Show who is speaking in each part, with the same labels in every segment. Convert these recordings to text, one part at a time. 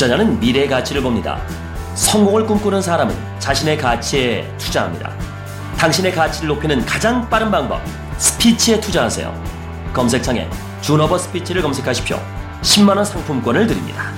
Speaker 1: 투자자는 미래의 가치를 봅니다. 성공을 꿈꾸는 사람은 자신의 가치에 투자합니다. 당신의 가치를 높이는 가장 빠른 방법, 스피치에 투자하세요. 검색창에 준어버 스피치를 검색하십시오. 10만원 상품권을 드립니다.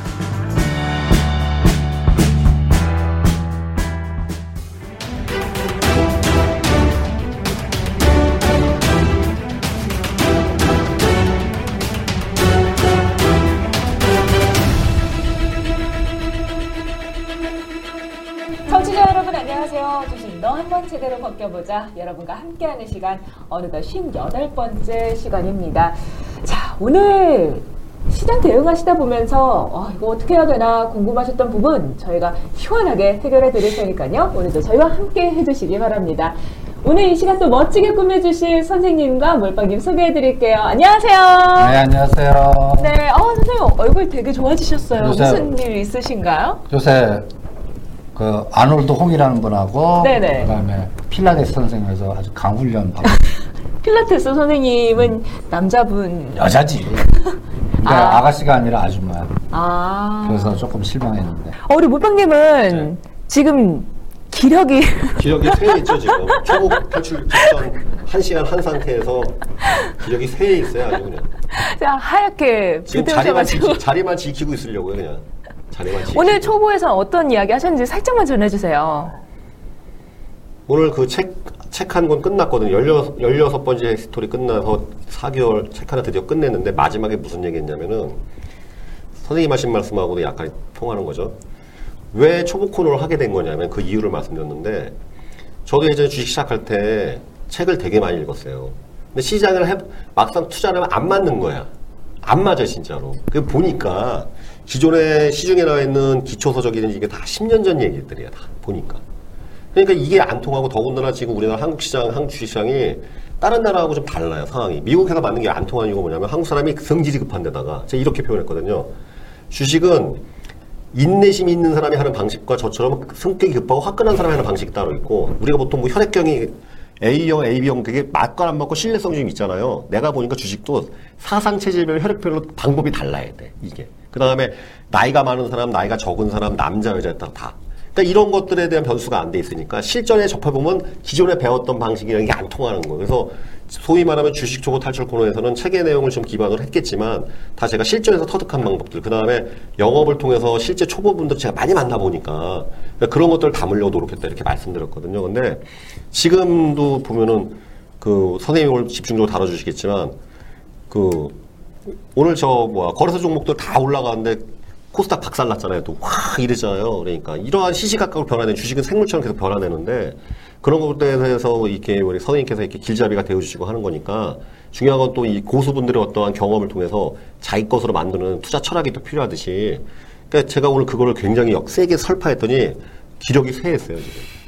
Speaker 2: 제대로 벗겨보자. 여러분과 함께하는 시간 어느덧 58번째 시간입니다. 자 오늘 시장 대응하시다 보면서 어, 이거 어떻게 해야 되나 궁금하셨던 부분 저희가 시원하게 해결해 드릴 테니까요. 오늘도 저희와 함께 해주시기 바랍니다. 오늘 이 시간 또 멋지게 꾸며주실 선생님과 몰빵님 소개해 드릴게요. 안녕하세요.
Speaker 3: 네, 안녕하세요.
Speaker 2: 네, 어, 선생님 얼굴 되게 좋아지셨어요.
Speaker 3: 요새-
Speaker 2: 무슨 일 있으신가요?
Speaker 3: 요새 그 아놀드 홍이라는 분하고
Speaker 2: 네네.
Speaker 3: 그다음에 필라테스 선생님에서 아주 강훈련 받고
Speaker 2: 필라테스 선생님은 남자분.
Speaker 3: 여자지. 근데
Speaker 2: 아.
Speaker 3: 아. 가씨가 아니라 아줌마야.
Speaker 2: 아.
Speaker 3: 그래서 조금 실망했는데.
Speaker 2: 어, 우리 몰빵님은 지금 기력이
Speaker 4: 기력이 쇠해 있죠 지금 초보 탈출 직전 한 시간 한 상태에서 기력이 쇠해 있어요 아주 그냥
Speaker 2: 하얗게
Speaker 4: 지금 자리만. 지키, 자리만 지키고 있으려고요 그냥
Speaker 2: 오늘 초보에서 어떤 이야기 하셨는지 살짝만 전해주세요.
Speaker 4: 오늘 그 책 책 한 권 끝났거든요 16, 16번째 스토리 끝나서 4개월 책 하나 드디어 끝냈는데 마지막에 무슨 얘기 했냐면은 선생님 하신 말씀하고도 약간 통하는 거죠 왜 초보 코너를 하게 된 거냐면 그 이유를 말씀드렸는데 저도 예전에 주식 시작할 때 책을 되게 많이 읽었어요. 근데 시장을 해, 막상 투자를 하면 안 맞는 거야. 안 맞아, 진짜로. 그 보니까 기존에 시중에 나와 있는 기초서적이든 이게 다 10년 전 얘기들이야, 다 보니까. 그러니까 이게 안 통하고 더군다나 지금 우리나라 한국 시장, 한국 주식시장이 다른 나라하고 좀 달라요, 상황이. 미국에서 맞는 게안 통하는 이유가 뭐냐면 한국 사람이 성질이 급한 데다가 제가 이렇게 표현했거든요. 주식은 인내심이 있는 사람이 하는 방식과 저처럼 성격이 급하고 화끈한 사람이 하는 방식이 따로 있고 우리가 보통 뭐 혈액형이 A형, AB형 그게 맞고 안 맞고 신뢰성이 좀 있잖아요. 내가 보니까 주식도 사상 체질별 혈액별로 방법이 달라야 돼 이게. 그 다음에 나이가 많은 사람, 나이가 적은 사람, 남자 여자에 따라 다. 그러니까 이런 것들에 대한 변수가 안 돼 있으니까 실전에 접해보면 기존에 배웠던 방식이라는 게 안 통하는 거예요. 그래서 소위 말하면 주식 초보 탈출 코너에서는 책의 내용을 좀 기반으로 했겠지만 다 제가 실전에서 터득한 방법들, 그 다음에 영업을 통해서 실제 초보분들 제가 많이 만나보니까 그런 것들을 담으려고 노력했다 이렇게 말씀드렸거든요. 근데 지금도 보면은 그 선생님이 오늘 집중적으로 다뤄주시겠지만 그 오늘 저 뭐야 거래소 종목들 다 올라가는데 코스닥 박살났잖아요. 또 확 이러잖아요. 그러니까 이러한 시시각각으로 변화되는 주식은 생물처럼 계속 변화되는데 그런 것들에 대해서 이렇게 우리 선생님께서 이렇게 길잡이가 되어주시고 하는 거니까 중요한 건 또 이 고수분들의 어떠한 경험을 통해서 자기 것으로 만드는 투자 철학이 또 필요하듯이 그러니까 제가 오늘 그거를 굉장히 역 세게 설파했더니 기력이 쇠했어요 지금.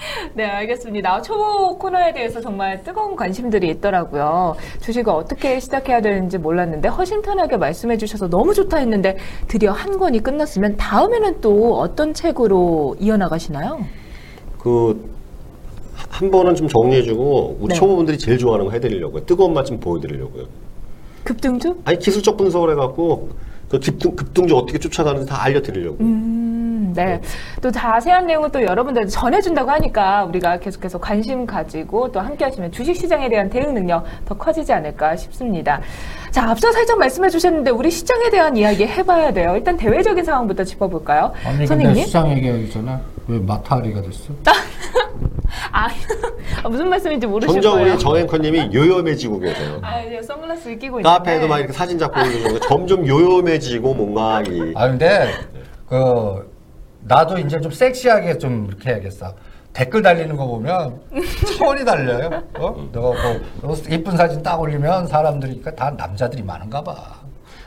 Speaker 2: 네, 알겠습니다. 초보 코너에 대해서 정말 뜨거운 관심들이 있더라고요. 주식을 어떻게 시작해야 되는지 몰랐는데 허심탄회하게 말씀해 주셔서 너무 좋다 했는데 드디어 한 권이 끝났으면 다음에는 또 어떤 책으로 이어나가시나요?
Speaker 4: 그 한 번은 좀 정리해주고 우리
Speaker 2: 네.
Speaker 4: 초보분들이 제일 좋아하는 거 해드리려고요. 뜨거운 맛 좀 보여드리려고요.
Speaker 2: 급등주?
Speaker 4: 아니 기술적 분석을 해갖고 그 급등 급등주 어떻게 쫓아가는지 다 알려드리려고. 요
Speaker 2: 음, 네. 또 자세한 내용은 또 여러분들 전해준다고 하니까 우리가 계속해서 관심 가지고 또 함께 하시면 주식시장에 대한 대응 능력 더 커지지 않을까 싶습니다. 자, 앞서 살짝 말씀해 주셨는데 우리 시장에 대한 이야기 해봐야 돼요. 일단 대외적인 상황부터 짚어볼까요?
Speaker 3: 아니
Speaker 2: 선생님?
Speaker 3: 시장 얘기하기 전에 왜 마타리가 됐어?
Speaker 2: 아, 아, 무슨 말씀인지 모르실
Speaker 4: 점점
Speaker 2: 거예요.
Speaker 4: 우리 정앵커님이 요염해지고 계세요.
Speaker 2: 아, 이제 선글라스 끼고 있는데.
Speaker 4: 카페에도 막 이렇게 사진 잡고 있는 거 점점 요염해지고 뭔가 이
Speaker 3: 아 근데 그 나도 이제 좀 섹시하게 좀 이렇게 해야겠어. 댓글 달리는 거 보면 차원이 달려요. 어? 내가 뭐 예쁜 사진 딱 올리면 사람들이 그러니까 다 남자들이 많은가 봐.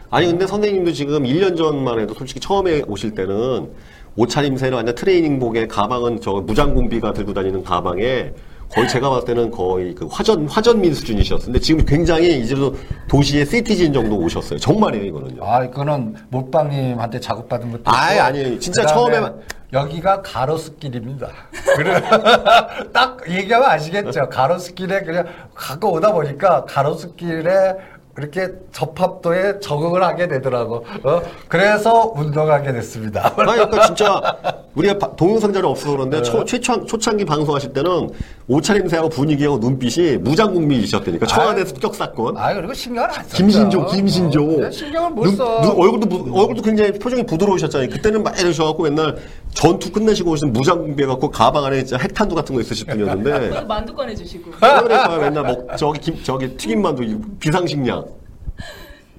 Speaker 4: 아니 근데 선생님도 지금 1년 전만 해도 솔직히 처음에 오실 때는 옷차림새는 완전 트레이닝복에 가방은 저 무장공비가 들고 다니는 가방에 거의 제가 봤을 때는 거의 그 화전 화전민 수준이셨어요. 근데 지금 굉장히 이제도 도시의 시티즌 정도 오셨어요. 정말이에요 이거는요.
Speaker 3: 아 이거는 몰빵님한테 작업 받은 것도
Speaker 4: 아이,
Speaker 3: 있고,
Speaker 4: 아니에요. 진짜 처음에만-
Speaker 3: 여기가 가로수길입니다. 그래 딱 얘기하면 아시겠죠. 가로수길에 그냥 갖고 오다 보니까 가로수길에 이렇게 접합도에 적응을 하게 되더라고. 어? 그래서 운동하게 됐습니다.
Speaker 4: 아니, 그러니까 진짜 우리가 바- 동영상자료 없어서 그런데 초, 최초, 초창기 방송하실 때는 옷차림새하고 분위기하고 눈빛이 무장국민이셨다니까. 청와대 습격 사건.
Speaker 3: 아 그리고 신경을 안 썼죠.
Speaker 4: 김신조, 김신조.
Speaker 3: 어, 신경을 못
Speaker 4: 눈-
Speaker 3: 써.
Speaker 4: 눈- 얼굴도, 부- 얼굴도 굉장히 표정이 부드러우셨잖아요. 그때는 막 이러셔갖고 맨날 전투 끝내시고 오신 무장국비해갖고 가방 안에 진짜 핵탄두 같은 거 있으실 분이었는데.
Speaker 2: 만두 꺼내주시고.
Speaker 4: 그러니까 맨날 먹, 저기, 김, 저기 튀김 만두, 이 비상식량.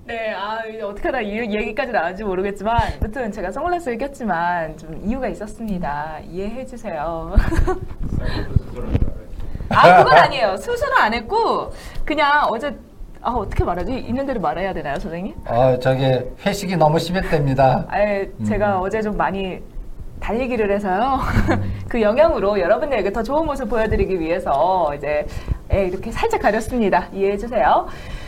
Speaker 2: 네, 아, 어떻게 하다 이 얘기까지 나왔는지 모르겠지만, 아무튼 제가 선글라스를 꼈지만 좀 이유가 있었습니다. 이해해 주세요. 아, 그건 아니에요. 수술은 안 했고, 그냥 어제, 아, 어떻게 말하지? 있는 대로 말해야 되나요, 선생님?
Speaker 3: 어 저기 회식이 너무 심했답니다.
Speaker 2: 아예 제가 어제 좀 많이 달리기를 해서요. 그 영향으로 여러분들에게 더 좋은 모습 보여드리기 위해서 이제 예, 이렇게 살짝 가렸습니다. 이해해 주세요.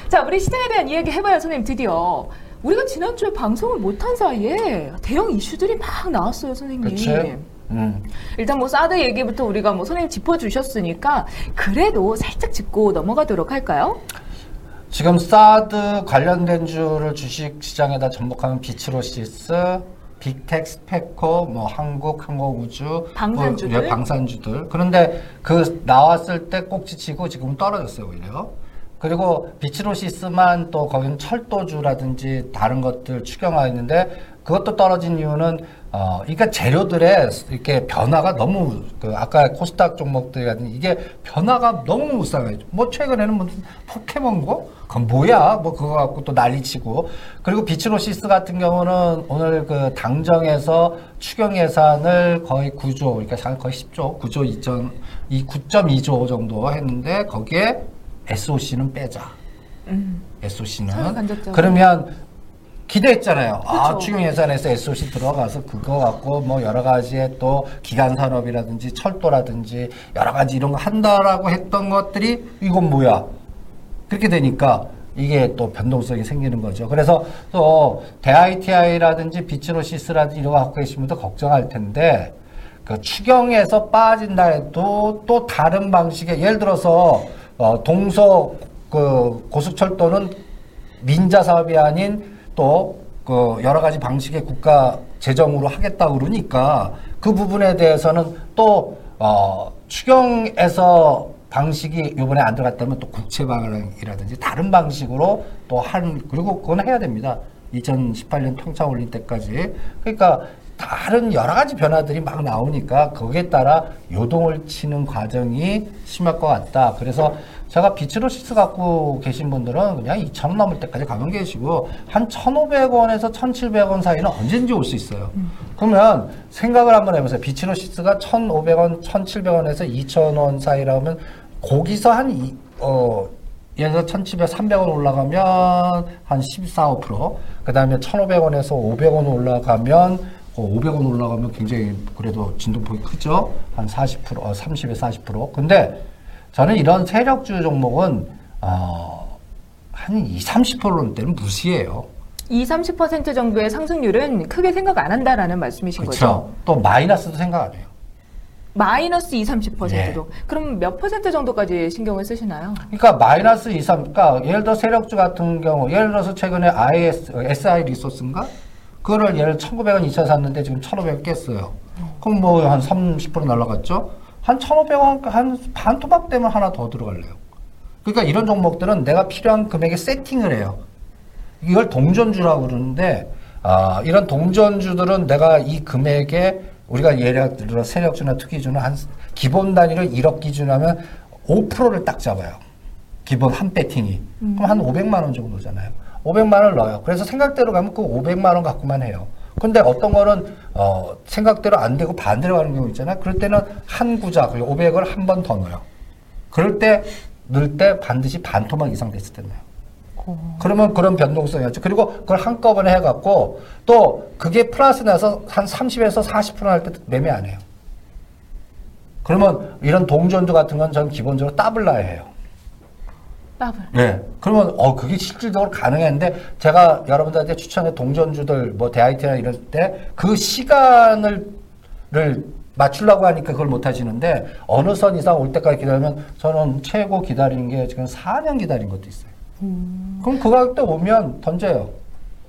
Speaker 2: 자, 우리 시장에 대한 이야기 해봐요, 선생님. 드디어 우리가 지난주에 방송을 못한 사이에 대형 이슈들이 막 나왔어요, 선생님.
Speaker 3: 그치? 음.
Speaker 2: 일단 뭐 사드 얘기부터 우리가 뭐 선생님 짚어주셨으니까 그래도 살짝 짚고 넘어가도록 할까요?
Speaker 3: 지금 사드 관련된 주를 주식 시장에다 접목하면 비츠로시스, 빅텍, 스페코, 뭐 한국, 항공우주,
Speaker 2: 방산주들?
Speaker 3: 뭐, 예, 방산주들. 그런데 그 나왔을 때 꼭지치고 지금 떨어졌어요 오히려. 그리고 비츠로시스만 또 거기는 철도주라든지 다른 것들 추경화 있는데 그것도 떨어진 이유는 어 그러니까 재료들의 이렇게 변화가 너무 그 아까 코스닥 종목들이 같은 이게 변화가 너무 무쌍해요. 뭐 최근에는 무슨 포켓몬고 그건 뭐야? 뭐 그거 갖고 또 난리치고 그리고 비츠로시스 같은 경우는 오늘 그 당정에서 추경 예산을 거의 9조 그러니까 거의 10조 9조 2천 이 9.2조 정도 했는데 거기에 SOC는 빼자.
Speaker 2: 음.
Speaker 3: SOC는. 그러면 기대했잖아요. 아
Speaker 2: 그쵸.
Speaker 3: 추경 예산에서 SOC 들어가서 그거 갖고 뭐 여러 가지의 또 기간 산업이라든지 철도라든지 여러 가지 이런 거 한다라고 했던 것들이 이건 뭐야? 그렇게 되니까 이게 또 변동성이 생기는 거죠. 그래서 또 대ITI라든지 비츠로시스라든지 이런 거 갖고 계신 분들 걱정할 텐데 그 추경에서 빠진다 해도 또 다른 방식의 예를 들어서 어 동서 그 고속철도는 민자 사업이 아닌 또 그 여러 가지 방식의 국가 재정으로 하겠다 그러니까 그 부분에 대해서는 또 어, 추경에서 방식이 이번에 안 들어갔다면 또 국채 방향이라든지 다른 방식으로 또 한 그리고 그건 해야 됩니다. 2018년 평창 올릴 때까지 그러니까 다른 여러 가지 변화들이 막 나오니까 거기에 따라 요동을 치는 과정이 심할 것 같다. 그래서 제가 비츠로시스 갖고 계신 분들은 그냥 2,000원 넘을 때까지 가면 계시고 한 1,500원에서 1,700원 사이는 언제든지 올 수 있어요. 그러면 생각을 한번 해보세요. 비츠로시스가 1,500원, 1,700원에서 2,000원 사이라면 거기서 한 이, 어, 예를 들어 1,700, 300원 올라가면 한 14, 5%. 그 다음에 1,500원에서 500원 올라가면, 어, 500원 올라가면 굉장히 그래도 진동폭이 크죠? 한 40%, 어, 30에 40%. 근데 저는 이런 세력주 종목은, 어, 한 20, 30%대는 무시해요.
Speaker 2: 2, 30% 정도의 상승률은 크게 생각 안 한다라는 말씀이신 거죠?
Speaker 3: 그렇죠. 또 마이너스도 생각 안 해요.
Speaker 2: 마이너스 2, 30%도.
Speaker 3: 예.
Speaker 2: 그럼 몇 퍼센트 정도까지 신경을 쓰시나요?
Speaker 3: 그러니까 마이너스 2, 3, 그러니까 예를 들어 세력주 같은 경우, 예를 들어서 최근에 IS, SI 리소스인가? 그거를 예를 1,900원 2차 샀는데 지금 1,500원 깼어요. 그럼 뭐 한 30% 날라갔죠? 한 1,500원, 한 반 토막 되면 하나 더 들어갈래요. 그러니까 이런 종목들은 내가 필요한 금액에 세팅을 해요. 이걸 동전주라고 그러는데, 아, 이런 동전주들은 내가 이 금액에 우리가 예를 들어 세력주나 투기주는 한 기본 단위를 1억 기준 하면 5%를 딱 잡아요. 기본 한 배팅이. 그럼 한 500만 원 정도잖아요. 500만 원을 넣어요. 그래서 생각대로 가면 그 500만 원 갖고만 해요. 근데 어떤 거는 어, 생각대로 안 되고 반대로 가는 경우 있잖아요. 그럴 때는 한 구자, 그리고 500을 한 번 더 넣어요. 그럴 때, 넣을 때 반드시 반 토막 이상 됐을 때 넣어요. 그러면 그런 변동성이었죠. 그리고 그걸 한꺼번에 해갖고 또 그게 플러스 나서 한 30에서 40%할 때 매매 안 해요. 그러면 이런 동전주 같은 건 전 기본적으로 더블 놔야 해요.
Speaker 2: 더블.
Speaker 3: 네. 그러면 어 그게 실질적으로 가능했는데 제가 여러분들한테 추천해 동전주들 뭐 대아이티나 이럴 때 그 시간을 를 맞추려고 하니까 그걸 못 하시는데 어느 선 이상 올 때까지 기다리면 저는 최고 기다리는 게 지금 4년 기다린 것도 있어요. 그럼 그 가격대 오면 던져요.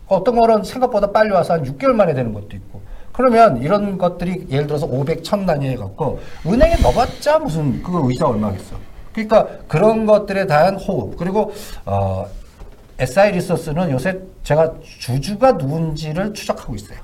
Speaker 3: 어떤 거는 생각보다 빨리 와서 한 6개월 만에 되는 것도 있고. 그러면 이런 것들이 예를 들어서 500, 1000 단위 해갖고 은행에 넣어봤자 무슨 그거 의자 얼마겠어. 그러니까 그런 것들에 대한 호흡. 그리고, 어, SI 리소스는 요새 제가 주주가 누군지를 추적하고 있어요.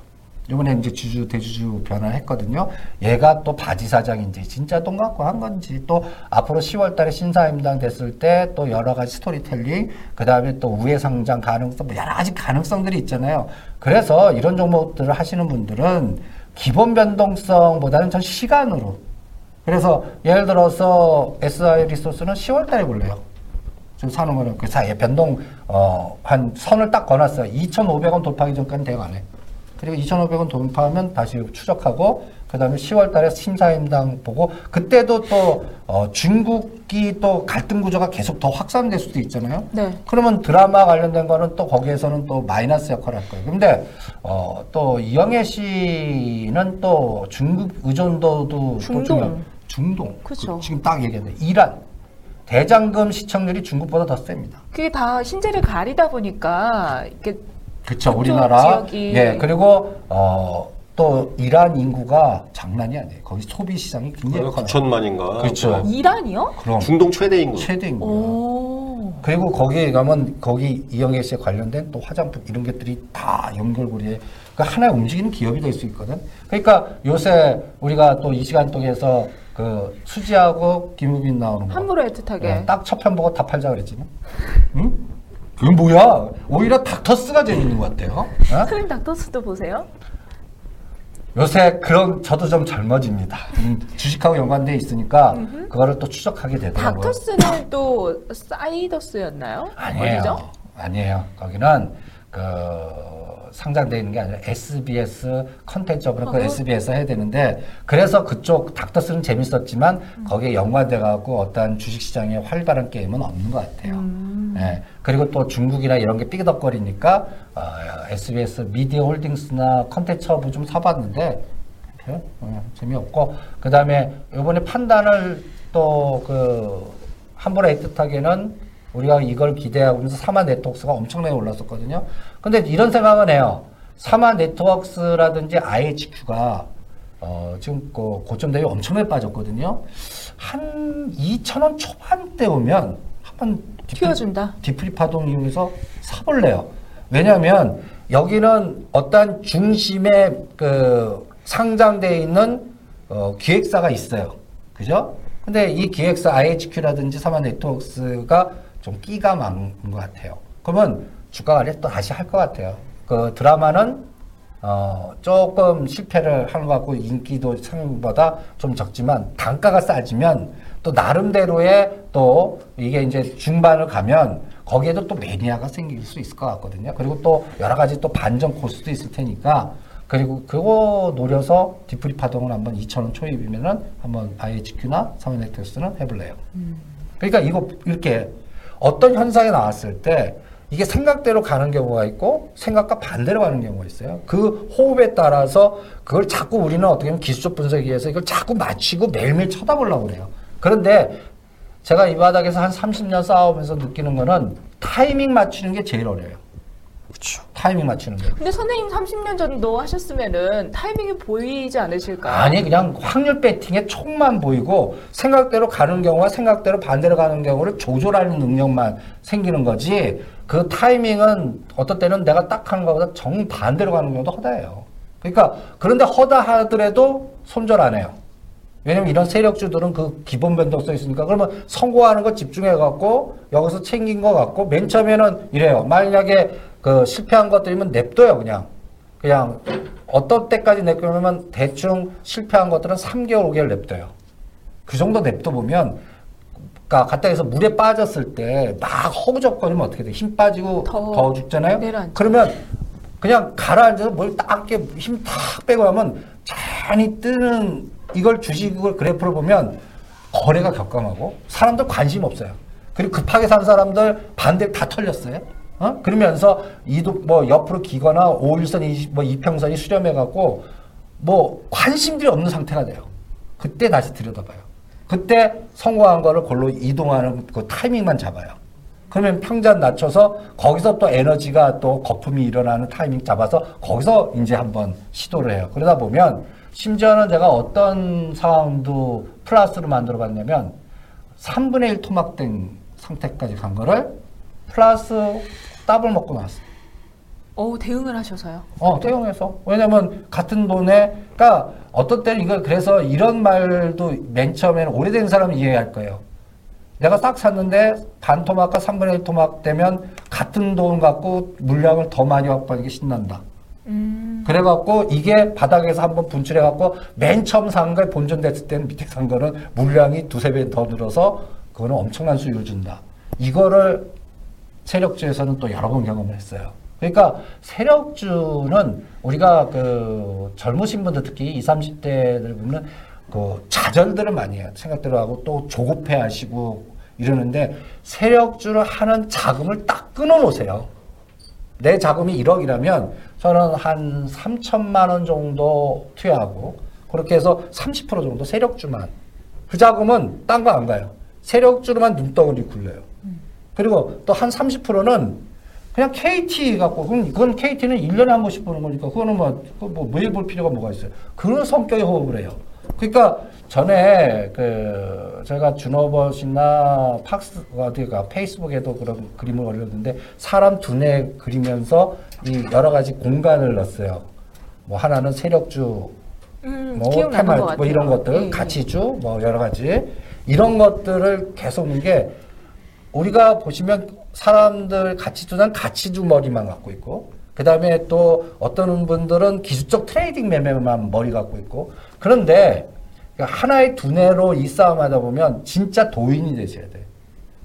Speaker 3: 이번에 이제 주주 대주주 변화를 했거든요. 얘가 또 바지 사장인지 진짜 돈 갖고 한 건지 또 앞으로 10월달에 신사임당 됐을 때 또 여러 가지 스토리텔링 그 다음에 또 우회 상장 가능성 뭐 여러 가지 가능성들이 있잖아요. 그래서 이런 종목들을 하시는 분들은 기본 변동성보다는 전 시간으로 그래서 예를 들어서 SI 리소스는 10월 달에 볼래요. 지금 사는 거는 그 사이에 변동 어 한 선을 딱 거놨어요. 2,500원 돌파하기 전까지는 대응 안 해. 그리고 2,500원 돌파하면 다시 추적하고 그다음에 10월 달에 심사임당 보고 그때도 또 어, 중국이 또 갈등 구조가 계속 더 확산될 수도 있잖아요.
Speaker 2: 네.
Speaker 3: 그러면 드라마 관련된 거는 또 거기에서는 또 마이너스 역할을 할 거예요. 근데 어, 또 이영애 씨는 또 중국 의존도도 또
Speaker 2: 중동.
Speaker 3: 중요- 중동.
Speaker 2: 그쵸.
Speaker 3: 그 지금 딱 얘기했는데 이란 대장금 시청률이 중국보다 더 셉니다.
Speaker 2: 그게 다 신재를 가리다 보니까 이게
Speaker 3: 그쵸 우리나라
Speaker 2: 지역이-
Speaker 3: 예 그리고 어, 또 이란 인구가 장난이 아니에요. 거기 소비 시장이 굉장히 커요.
Speaker 4: 9천만인가.
Speaker 3: 그렇죠.
Speaker 2: 이란이요?
Speaker 3: 그럼
Speaker 4: 중동 최대 인구.
Speaker 3: 최대 인구.
Speaker 2: 오.
Speaker 3: 그리고 거기에 가면 거기 이영애 씨에 관련된 또 화장품 이런 것들이 다 연결고리에 그 하나의 움직이는 기업이 될 수 있거든. 그러니까 요새 우리가 또 이 시간 동에서 그 수지하고 김우빈 나오는 거.
Speaker 2: 함부로 애틋하게.
Speaker 3: 네, 딱첫 편 보고 다 팔자 그랬지. 응? 그건 뭐야? 오히려 닥터스가 재밌는 것 같아요. 어?
Speaker 2: 크림 닥터스도 보세요.
Speaker 3: 요새 그런 저도 좀 젊어집니다. 음, 주식하고 연관돼 있으니까 그거를 또 추적하게 되더라고요.
Speaker 2: 닥터스는 또 사이더스였나요?
Speaker 3: 아니에요.
Speaker 2: 어디죠?
Speaker 3: 아니에요. 거기는 그 상장돼 있는 게 아니라 SBS 컨텐츠업으로 그. SBS 해야 되는데 그래서 그쪽 닥터스는 재밌었지만
Speaker 2: 음.
Speaker 3: 거기에 연관돼 갖고 어떤 주식 시장에 활발한 게임은 없는 것 같아요.
Speaker 2: 음.
Speaker 3: 예. 그리고 또 중국이나 이런 게 삐그덕거리니까 어, SBS 미디어 홀딩스나 컨텐츠업을 좀 사봤는데 별 어, 재미없고 그 다음에 이번에 판단을 또 그 함부로 애틋하게는 우리가 이걸 기대하고 있면서 사마 네트워크스가 엄청나게 올랐었거든요. 근데 이런 생각은 해요. 사마 네트워크스라든지 IHQ가 어, 지금 그 고점 대비 엄청나게 빠졌거든요. 한 2,000원 초반대 오면 한번
Speaker 2: 튀어준다.
Speaker 3: 디프리 파동 이용해서 사볼래요. 왜냐하면 여기는 어떤 중심에 그 상장돼 있는 어, 기획사가 있어요. 그죠? 근데 이 기획사 IHQ라든지 사마 네트워크스가 좀 끼가 많은 것 같아요. 그러면 주가 관리 또 다시 할 것 같아요. 그 드라마는 어, 조금 실패를 하는 것 같고 인기도 상보다 좀 적지만 단가가 싸지면 또 나름대로의 또 이게 이제 중반을 가면 거기에도 또 매니아가 생길 수 있을 것 같거든요. 그리고 또 여러 가지 또 반전 코스도 있을 테니까 그리고 그거 노려서 디프리 파동을 한번 2,000원 초입이면은 한번 IHQ나 사회네트워크스는 해볼래요. 그러니까 이거 이렇게 어떤 현상이 나왔을 때 이게 생각대로 가는 경우가 있고 생각과 반대로 가는 경우가 있어요. 그 호흡에 따라서 그걸 자꾸 우리는 어떻게 보면 기술적 분석에 의해서 이걸 자꾸 맞추고 매일매일 쳐다보려고 그래요. 그런데 제가 이 바닥에서 한 30년 싸우면서 느끼는 거는 타이밍 맞추는 게 제일 어려워요.
Speaker 4: 그렇죠.
Speaker 3: 타이밍 맞추는 게.
Speaker 2: 근데 선생님 30년 전도 하셨으면은 타이밍이 보이지 않으실까요?
Speaker 3: 아니 그냥 확률 배팅에 촉만 보이고 생각대로 가는 경우와 생각대로 반대로 가는 경우를 조절하는 능력만 생기는 거지 그 타이밍은 어떤 때는 내가 딱 하는 것보다 정 반대로 가는 경우도 허다해요 그러니까 그런데 허다 하더라도 손절 안 해요 왜냐면 이런 세력주들은 그 기본 변동성 있으니까 그러면 성공하는 거 집중해 갖고 여기서 챙긴 거 같고 맨 처음에는 이래요 만약에 그 실패한 것들이면 냅둬요 그냥 그냥 어떤 때까지 냅두면 대충 실패한 것들은 3개월, 5개월 냅둬요. 그 정도 냅둬보면, 그러니까 갖다 해서 물에 빠졌을 때 막 허우적거리면 어떻게 돼? 힘 빠지고
Speaker 2: 더
Speaker 3: 더, 죽잖아요?
Speaker 2: 내려앉죠.
Speaker 3: 그러면 그냥 가라앉아서 뭘딱 이렇게 힘 탁 빼고 하면 잔이 뜨는 이걸 주식을 그래프를 보면 거래가 격감하고 사람들 관심 없어요. 그리고 급하게 산 사람들 반대 다 털렸어요. 어? 그러면서 이도 뭐 옆으로 기거나 5일선, 이- 뭐 이평선이 수렴해 갖고 뭐 관심들이 없는 상태가 돼요. 그때 다시 들여다봐요. 그때 성공한 거를 골로 이동하는 그 타이밍만 잡아요. 그러면 평단 낮춰서 거기서 또 에너지가 또 거품이 일어나는 타이밍 잡아서 거기서 이제 한번 시도를 해요. 그러다 보면 심지어는 제가 어떤 상황도 플러스로 만들어 봤냐면 3분의 1 토막된 상태까지 간 거를 플러스 더블 먹고 나왔어요.
Speaker 5: 오, 대응을 하셔서요.
Speaker 3: 어, 대응해서. 왜냐면 같은 돈에, 그러니까 어떤 때는 이걸 그래서 이런 말도 맨 처음에는 오래된 사람은 이해할 거예요. 내가 딱 샀는데 반 토막과 3분의 1 토막 되면 같은 돈 갖고 물량을 더 많이 확보하는 게 신난다.
Speaker 5: 음.
Speaker 3: 그래갖고 이게 바닥에서 한번 분출해갖고 맨 처음 산 거에 본전됐을 때는 밑에 산 거는 물량이 두세 배 더 늘어서 그거는 엄청난 수익을 준다. 이거를 세력주에서는 또 여러 번 경험을 했어요. 그러니까 세력주는 우리가 그 젊으신 분들 특히 20, 30대들 보면 그 좌절들을 많이 해요. 생각대로 하고 또 조급해 하시고 이러는데 세력주를 하는 자금을 딱 끊어 놓으세요. 내 자금이 1억이라면 저는 한 3천만 원 정도 투여하고 그렇게 해서 30% 정도 세력주만 그 자금은 딴 거 안 가요. 세력주로만 눈덩어리 굴려요. 그리고 또 한 30%는 그냥 KT 갖고 그건 KT는 1년에 한 번씩 보는 거니까 그거는 뭐, 그거 뭐 매일 볼 필요가 뭐가 있어요. 그런 성격의 호흡을 해요. 그러니까 전에 그 제가 준호버시나 팍스 어디가 페이스북에도 그런 그림을 올렸는데 사람 두뇌 그리면서 이 여러 가지 공간을 넣었어요. 뭐 하나는 세력주
Speaker 5: 음,
Speaker 3: 뭐 테마. 뭐 이런 것들
Speaker 5: 예, 예.
Speaker 3: 가치주 뭐 여러 가지 이런 것들을 계속 놓은 게 우리가 보시면 사람들 가치주는 가치주 머리만 갖고 있고 그 다음에 또 어떤 분들은 기술적 trading 매매만 머리 갖고 있고 그런데 하나의 두뇌로 이 싸움하다 보면 진짜 도인이 되셔야 돼.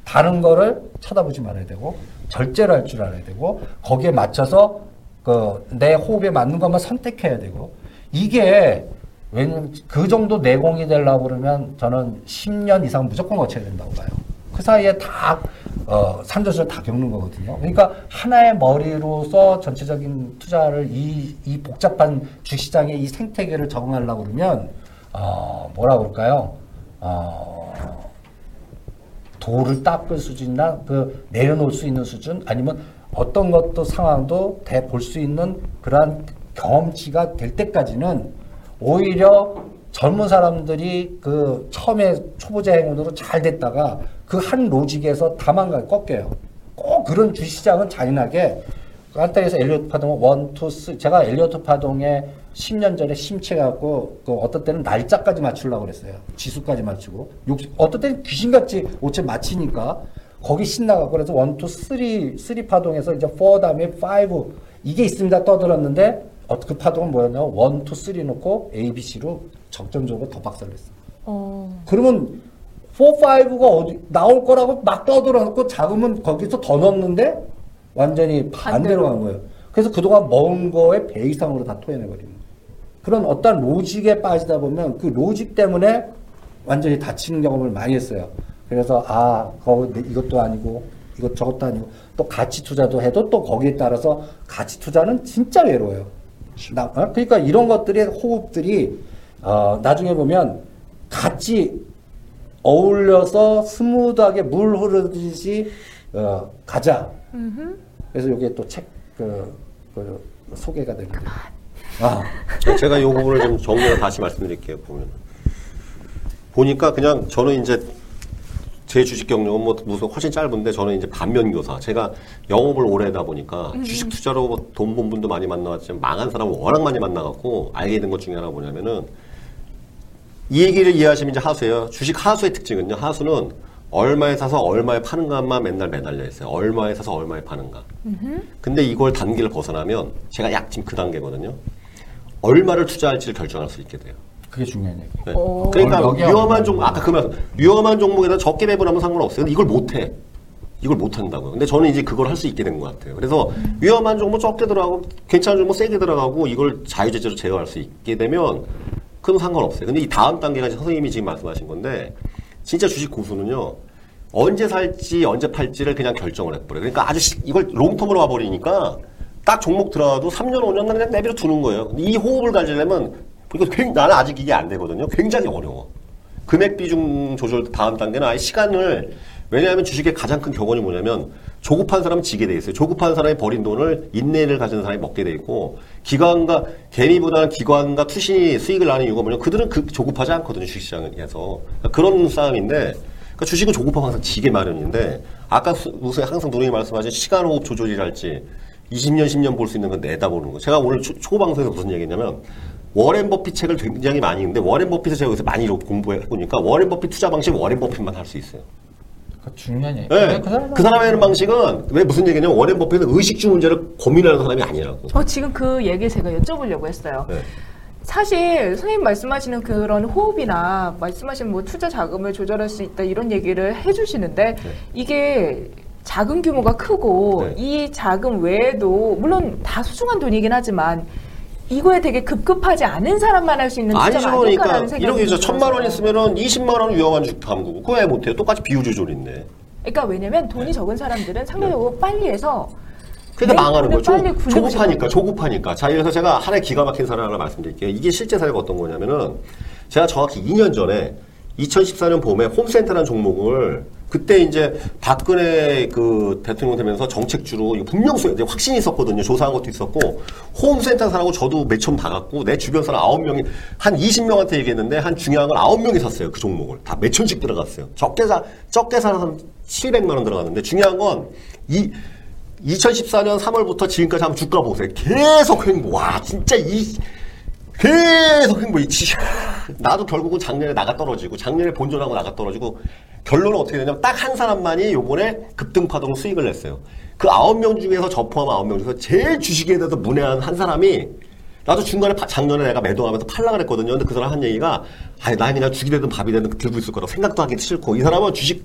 Speaker 3: 다른 거를 쳐다보지 말아야 되고 절제를 할 줄 알아야 되고 거기에 맞춰서 그 내 호흡에 맞는 것만 선택해야 되고 이게 왜냐면 그 정도 내공이 되려고 그러면 저는 10년 이상 무조건 거쳐야 된다고 봐요. 그 사이에 다 어, 산조절 다 겪는 거거든요. 그러니까 하나의 머리로서 전체적인 투자를 이, 이 복잡한 주시장의 이 생태계를 적응하려고 그러면 어, 뭐라 그럴까요? 어, 도를 닦을 수준이나 그 내려놓을 수 있는 수준 아니면 어떤 것도 상황도 대볼 수 있는 그러한 경험치가 될 때까지는 오히려 젊은 사람들이 그 처음에 초보자 행운으로 잘 됐다가 그 한 logic에서 다 망가 꺾여요. 꼭 그런 주식시장은 잔인하게 간단해서 엘리어트 파동 one, two, three 제가 엘리어트 파동에 10년 전에 심취해 갖고 그 어떤 때는 날짜까지 맞추려고 그랬어요. 지수까지 맞추고. 욕, 어떤 때는 귀신같이 오체 맞히니까 거기 신나갖고 그래서 one, two, three, three 파동에서 이제 4 다음에 5 이게 있습니다 떠들었는데 어, 그 파동은 뭐였냐면 one, two, three 놓고 A, B, C로 적점적으로 더 박살냈어.
Speaker 5: 어,
Speaker 3: 그러면 4, 5가 어디 나올 거라고 막 떠들어놓고 작으면 거기서 더 넣는데 완전히 반대로 간 거예요. 그래서 그동안 먹은 거에 배 이상으로 다 토해내버리는 거예요. 그런 어떤 로직에 빠지다 보면 그 로직 때문에 완전히 다치는 경험을 많이 했어요. 그래서 아, 거 이것도 아니고 이것 저것도 아니고 또 가치 투자도 해도 또 거기에 따라서 가치 투자는 진짜 외로워요. 나, 어? 그러니까 이런 것들의 호흡들이 어, 나중에 보면 같이 어울려서 스무드하게 물 흐르듯이 어, 가자. 그래서 이게 또 책 그, 그 소개가 됩니다. 아,
Speaker 4: 제가 이 부분을 좀 정리해서 다시 말씀드릴게요. 보면 보니까 그냥 저는 이제 제 주식 경력은 뭐 무슨 훨씬 짧은데 저는 이제 반면 교사. 제가 영업을 오래 하다 보니까 주식 투자로 뭐돈번 분도 많이 만나왔지만 망한 사람을 워낙 많이 만나갖고 알게 된 것 중에 하나 뭐냐면은 이 얘기를 이해하시면 이제 하수예요. 주식 하수의 특징은요. 하수는 얼마에 사서 얼마에 파는가만 맨날 매달려 있어요. 얼마에 사서 얼마에 파는가. 근데 이걸 단계를 벗어나면 제가 약 지금 그 단계거든요. 얼마를 투자할지를 결정할 수 있게 돼요.
Speaker 3: 그게 중요한 얘기.
Speaker 4: 네.
Speaker 5: 오.
Speaker 4: 그러니까 위험한
Speaker 3: 뭐.
Speaker 4: 종목 아까 그 말, 위험한 종목에다 적게 매분하면 상관없어요. 근데 이걸 못 해. 이걸 못 한다고요. 근데 저는 이제 그걸 할 수 있게 된 것 같아요. 그래서 위험한 종목 적게 들어가고 괜찮은 종목 세게 들어가고 이걸 자유제재로 제어할 수 있게 되면 그럼 상관없어요. 근데 이 다음 단계가 선생님이 지금 말씀하신 건데 진짜 주식 고수는요. 언제 살지 언제 팔지를 그냥 결정을 해버려요. 그러니까 아주 시- 이걸 롱텀으로 와버리니까 딱 종목 들어가도 3년 5년 그냥 내비로 두는 거예요. 이 호흡을 가지려면 굉- 나는 아직 이게 안 되거든요. 굉장히 어려워. 금액 비중 조절 다음 단계는 아예 시간을 왜냐하면 주식의 가장 큰 격언이 뭐냐면 조급한 사람은 지게 돼 있어요. 조급한 사람이 버린 돈을 인내를 가진 사람이 먹게 돼 있고 기관과 개미보다는 기관과 투신이 수익을 나는 이유가 뭐냐면 그들은 그 조급하지 않거든요. 주식시장에서 그러니까 그런 싸움인데 그러니까 주식은 조급하면 항상 지게 마련인데 아까 수- 무슨 항상 누누이 말씀하신 시간 호흡 조절이랄지 20년 10년 볼 수 있는 건 내다보는 거. 제가 오늘 초, 초방송에서 무슨 얘기했냐면 워렌 버핏 책을 굉장히 많이 읽는데 워렌 버핏을 제가 여기서 많이 공부해 보니까 워렌 버핏 투자 방식 워렌 버핏만 할 수 있어요.
Speaker 3: 그 중요한 얘기.
Speaker 4: 네.
Speaker 3: 그 사람은
Speaker 4: 그 사람이 하는 방식은 왜 무슨 얘기냐면 워렌 버핏은 의식주 문제를 고민하는 사람이 아니라고.
Speaker 5: 어, 지금 그 얘기 제가 여쭤보려고 했어요.
Speaker 4: 네.
Speaker 5: 사실 선생님 말씀하시는 그런 호흡이나 말씀하신 뭐 투자 자금을 조절할 수 있다 이런 얘기를 해주시는데 이게 자금 규모가 크고
Speaker 4: 네.
Speaker 5: 이 자금 외에도 물론 다 소중한 돈이긴 하지만 이거에 되게 급급하지 않은 사람만 할 수 있는
Speaker 4: 아니죠. 그러니까
Speaker 5: 생각이
Speaker 4: 이렇게 해서 천만 원. 있으면은 20만 원 위험한 주식 담그고 그거 왜 못해요? 똑같이 비유 조절인데.
Speaker 5: 그러니까 왜냐면 돈이 적은 사람들은 상대적으로 빨리 해서
Speaker 4: 근데
Speaker 5: 내
Speaker 4: 망하는 거죠. 조급하니까. 조급하니까. 자, 그래서 제가 하나의 기가 막힌 사례 하나 말씀드릴게요. 이게 실제 사례가 어떤 거냐면은 제가 정확히 2년 전에 2014년 봄에 홈센터라는 종목을 그때 이제 박근혜 그 대통령 되면서 정책 주로 이거 분명 수- 이제 확신이 있었거든요. 조사한 것도 있었고 홈센터 사라고 저도 매점 박았고 내 주변 사람 9명이 한 20명한테 얘기했는데 한 중요한 건 9명이 샀어요. 그 종목을. 다 매천씩 들어갔어요. 적게 사 적게 사는 사람 700만 원 들어갔는데 중요한 건 이 2014년 3월부터 지금까지 한번 주가 보세요. 계속 횡보. 와, 진짜 이, 계속 횡보. 이 지- 나도 결국은 작년에 나가 떨어지고, 작년에 본전하고 나가 떨어지고, 결론은 어떻게 되냐면 딱 한 사람만이 요번에 급등파동 수익을 냈어요. 그 아홉 명 중에서 저 포함 아홉 명 중에서 제일 주식에 대해서 문외한 한 사람이 나도 중간에 파- 작년에 내가 매도하면서 팔라 그랬거든요. 근데 그 사람 한 얘기가, 아니, 난 그냥 죽이 되든 밥이 되든 들고 있을 거라고 생각도 하기 싫고, 이 사람은 주식,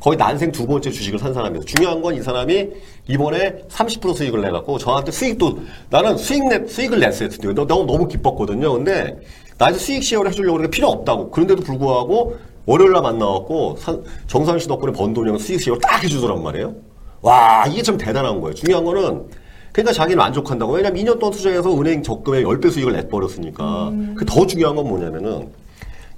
Speaker 4: 거의 난생 두 번째 주식을 산 사람이에요. 중요한 건 이 사람이 이번에 30% 수익을 내갖고 저한테 수익도, 나는 수익 내, 수익을 냈어요. 너무, 너무 기뻤거든요. 근데 나한테 수익 시어를 해주려고 그러니까 필요 없다고. 그런데도 불구하고 월요일 날 만나갖고 산- 정상 씨 덕분에 번 돈이랑 수익 시어를 딱 해주더란 말이에요. 와, 이게 참 대단한 거예요. 중요한 거는 그러니까 자기는 만족한다고. 왜냐면 2년 동안 투자해서 은행 적금에 10배 수익을 내버렸으니까. 그더 중요한 건 뭐냐면은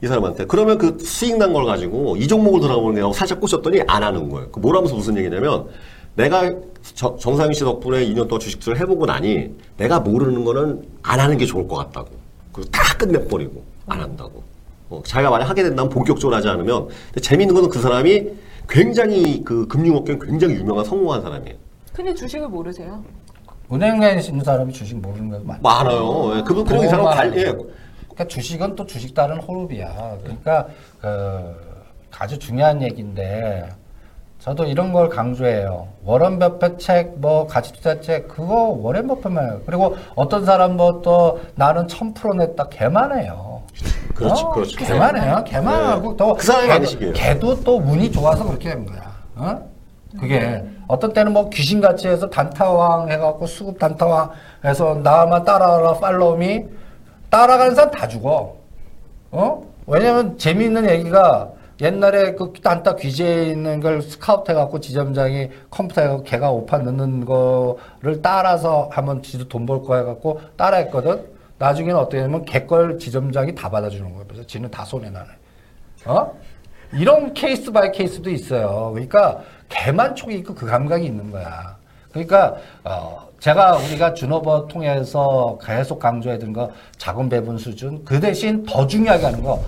Speaker 4: 이 사람한테 그러면 그 수익 난 걸 가지고 이 종목을 들어가보는 게 하고 살짝 꼬셨더니 안 하는 거예요. 그 뭐라면서 무슨 얘기냐면 내가 저- 정상인 씨 덕분에 2년 동안 주식 투자를 해보고 나니 내가 모르는 거는 안 하는 게 좋을 것 같다고. 그다 끝내버리고 안 한다고. 어, 자기가 만약 하게 된다면 본격적으로 하지 않으면 근데 재밌는 거는 그 사람이 굉장히 그 금융업계는 굉장히 유명한 성공한 사람이에요.
Speaker 5: 근데 주식을 모르세요.
Speaker 3: 은행에 있는 사람이 주식 모르는 거 많죠.
Speaker 4: 많아요. 예, 그분 이 사람 관 예.
Speaker 3: 그러니까 주식은 또 주식 다른 호흡이야. 그러니까 그 아주 중요한 얘기인데 저도 이런 걸 강조해요. 워런 버핏 책, 뭐 가치 투자 책 그거 워렌 버핏만. 그리고 어떤 사람 뭐또 나는 1000% 냈다 개만 해요.
Speaker 4: 그렇지,
Speaker 3: 어?
Speaker 4: 그렇지.
Speaker 3: 개만 해요. 개만하고
Speaker 4: 또그 사람이
Speaker 3: 걔-
Speaker 4: 만드시게요.
Speaker 3: 걔도 또 운이 좋아서 그렇게 된 거야. 어? 그게 어떤 때는 뭐 귀신같이 해서 단타왕 해갖고 수급 단타왕 해서 나만 따라라 팔로우미 따라가는 사람 다 죽어. 어? 왜냐면 재미있는 얘기가 옛날에 그 단타 귀재에 있는 걸 스카우트 해갖고 지점장이 컴퓨터에 걔가 오판 넣는 거를 따라서 하면 지도 돈 벌 거 해갖고 따라 했거든. 나중에는 어떻게 되냐면 걔 걸 지점장이 다 받아주는 거야. 그래서 지는 다 손해나네. 어? 이런 case by case도 있어요. 그러니까 걔만 촉이 있고 그 감각이 있는 거야. 그러니까 어 제가 우리가 준오버 통해서 계속 강조해드린 거 자금 배분 수준 그 대신 더 중요하게 하는 거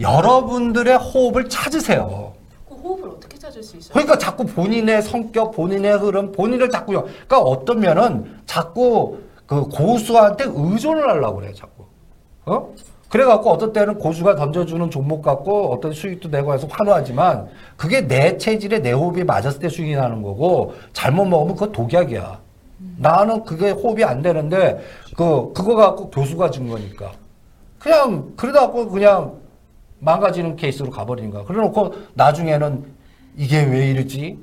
Speaker 3: 여러분들의 호흡을 찾으세요.
Speaker 5: 그 호흡을 어떻게 찾을 수 있어요?
Speaker 3: 그러니까 자꾸 본인의 성격, 본인의 흐름, 본인을 자꾸 요- 그러니까 어떤 면은 자꾸 그 고수한테 의존을 하려고 그래 자꾸. 어? 그래갖고 어떤 때는 고수가 던져주는 종목 갖고 어떤 수익도 내고 해서 환호하지만 그게 내 체질에 내 호흡이 맞았을 때 수익이 나는 거고 잘못 먹으면 그거 독약이야. 나는 그게 호흡이 안 되는데 그 그거 갖고 교수가 준 거니까 그냥 그러다 갖고 그냥 망가지는 케이스로 가버리는 거야. 그래 놓고 나중에는 이게 왜 이러지?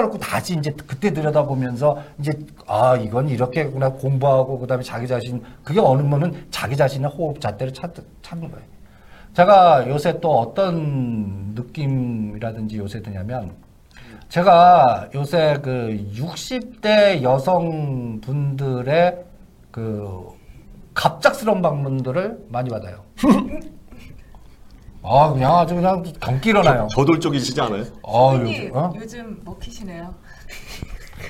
Speaker 3: 놓고 다시 이제 그때 들여다보면서 이제 아 이건 이렇게구나 공부하고 그다음에 자기 자신 그게 어느 면은 자기 자신의 호흡 잣대를 찾, 찾는 거예요. 제가 요새 또 어떤 느낌이라든지 요새 드냐면 제가 요새 그 60대 여성분들의 그 갑작스러운 방문들을 많이 받아요. 아 그냥 아주 그냥 경기 일어나요.
Speaker 4: 저돌적이시지 않아요?
Speaker 3: 아
Speaker 5: 선생님
Speaker 3: 요즘 어?
Speaker 5: 요즘 먹히시네요.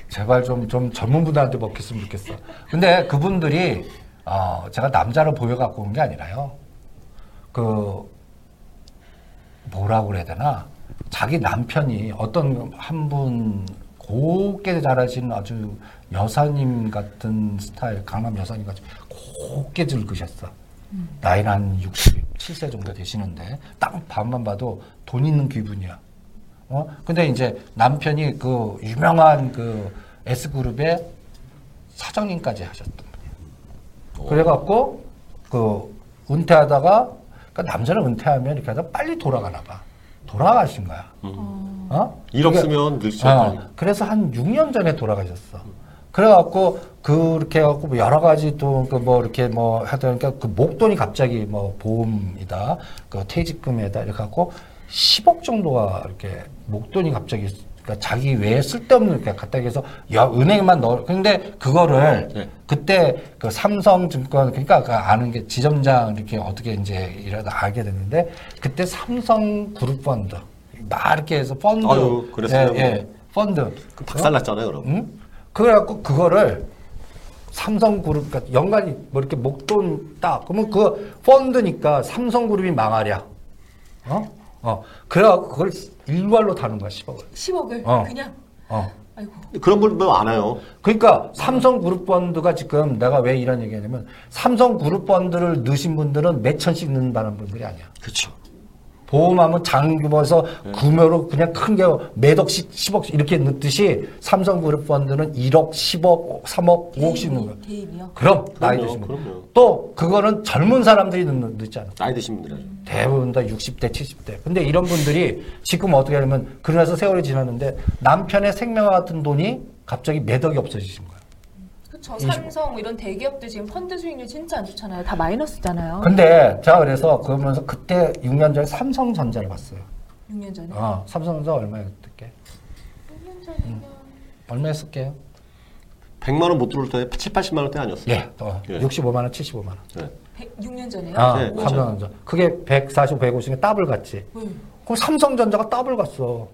Speaker 3: 제발 좀, 좀 전문분들한테 먹혔으면 좋겠어. 근데 그분들이, 어, 제가 남자를 보여 갖고 온 게 아니라요. 그, 뭐라고 그래야 되나. 자기 남편이 어떤 한 분, 곱게 잘하신 아주 여사님 같은 스타일, 강남 여사님 같이 곱게 늙으셨어. 나이는 한 67세 정도 되시는데, 딱 밤만 봐도 돈 있는 기분이야. 어? 근데 이제 남편이 그 유명한 그 S그룹의 사장님까지 하셨던 분이에요. 그래갖고 그 은퇴하다가 그러니까 남자는 은퇴하면 이렇게 하다 빨리 돌아가나 봐. 돌아가신 거야. 어?
Speaker 4: 일
Speaker 3: 그게-
Speaker 4: 없으면 늘수
Speaker 3: 어. 그래서 한 6년 전에 돌아가셨어. 그래갖고 그렇게 해갖고 뭐 여러 가지 또 그 뭐 이렇게 뭐 하다 보니까 그 목돈이 갑자기 뭐 보험이다, 그 퇴직금에다 이렇게 갖고 10억 정도가 이렇게 목돈이 갑자기 그러니까 자기 외에 쓸데없는 이렇게 갖다 해서 여, 은행만 넣어. 근데 그거를
Speaker 4: 네.
Speaker 3: 그때 그 삼성증권 그러니까 그 아는 게 지점장 이렇게 어떻게 이제 이러다 알게 됐는데 그때 삼성 그룹 펀드 막 이렇게 해서 펀드
Speaker 4: 아유, 그랬어요?
Speaker 3: 예, 예. 펀드
Speaker 4: 그 박살났잖아요, 그럼.
Speaker 3: 응? 그래갖고 그거를 삼성그룹, 그러니까 연간이 뭐 이렇게 목돈 딱, 그러면 그 펀드니까 삼성그룹이 망하랴. 어? 어. 그래갖고 그걸 일괄로 다는 거야, 10억을.
Speaker 5: 10억을
Speaker 3: 어.
Speaker 5: 그냥
Speaker 3: 어.
Speaker 5: 아이고
Speaker 4: 그런 분들 많아요.
Speaker 3: 그러니까 삼성그룹 펀드가 지금 내가 왜 이런 얘기 하냐면 삼성그룹 펀드를 넣으신 분들은 몇 천씩 넣는다는 분들이 아니야.
Speaker 4: 그렇죠.
Speaker 3: 보험하면 장규모에서 금요로 그냥 큰게 매덕씩 10억 이렇게 넣듯이 삼성그룹 펀드는 1억, 10억, 3억, 5억씩 넣는 거야.
Speaker 5: 개인이요.
Speaker 3: 그럼 나이
Speaker 4: 그럼요,
Speaker 3: 드신 분.
Speaker 4: 그럼요.
Speaker 3: 또 그거는 젊은 사람들이 넣, 넣지 않아.
Speaker 4: 나이 드신 분들 하죠.
Speaker 3: 대부분 다 60대, 70대. 근데 이런 분들이 지금 어떻게 하냐면 그러나서 세월이 지났는데 남편의 생명과 같은 돈이 갑자기 매덕이 없어지신 거야.
Speaker 5: 그렇죠. 삼성 이런 대기업들 지금 펀드 수익률 진짜 안 좋잖아요. 다 마이너스잖아요.
Speaker 3: 근데 제가 그래서 그러면서 그때 6년 전에 삼성전자를 봤어요.
Speaker 5: 6년 전에.
Speaker 3: 어, 삼성전자 그때?
Speaker 5: 6년 전이면
Speaker 3: 얼마에 쓸게요?
Speaker 4: 100만 원 못 들어올 때 7, 80만 원대 아니었어요?
Speaker 3: 예, 어,
Speaker 4: 예.
Speaker 3: 65만 원, 75만 원.
Speaker 4: 네.
Speaker 5: 100, 6년 전에요?
Speaker 3: 아,
Speaker 4: 네.
Speaker 3: 삼성전자. 그게 140, 150에 더블 갔지.
Speaker 5: 왜?
Speaker 3: 그럼 삼성전자가 더블 갔어.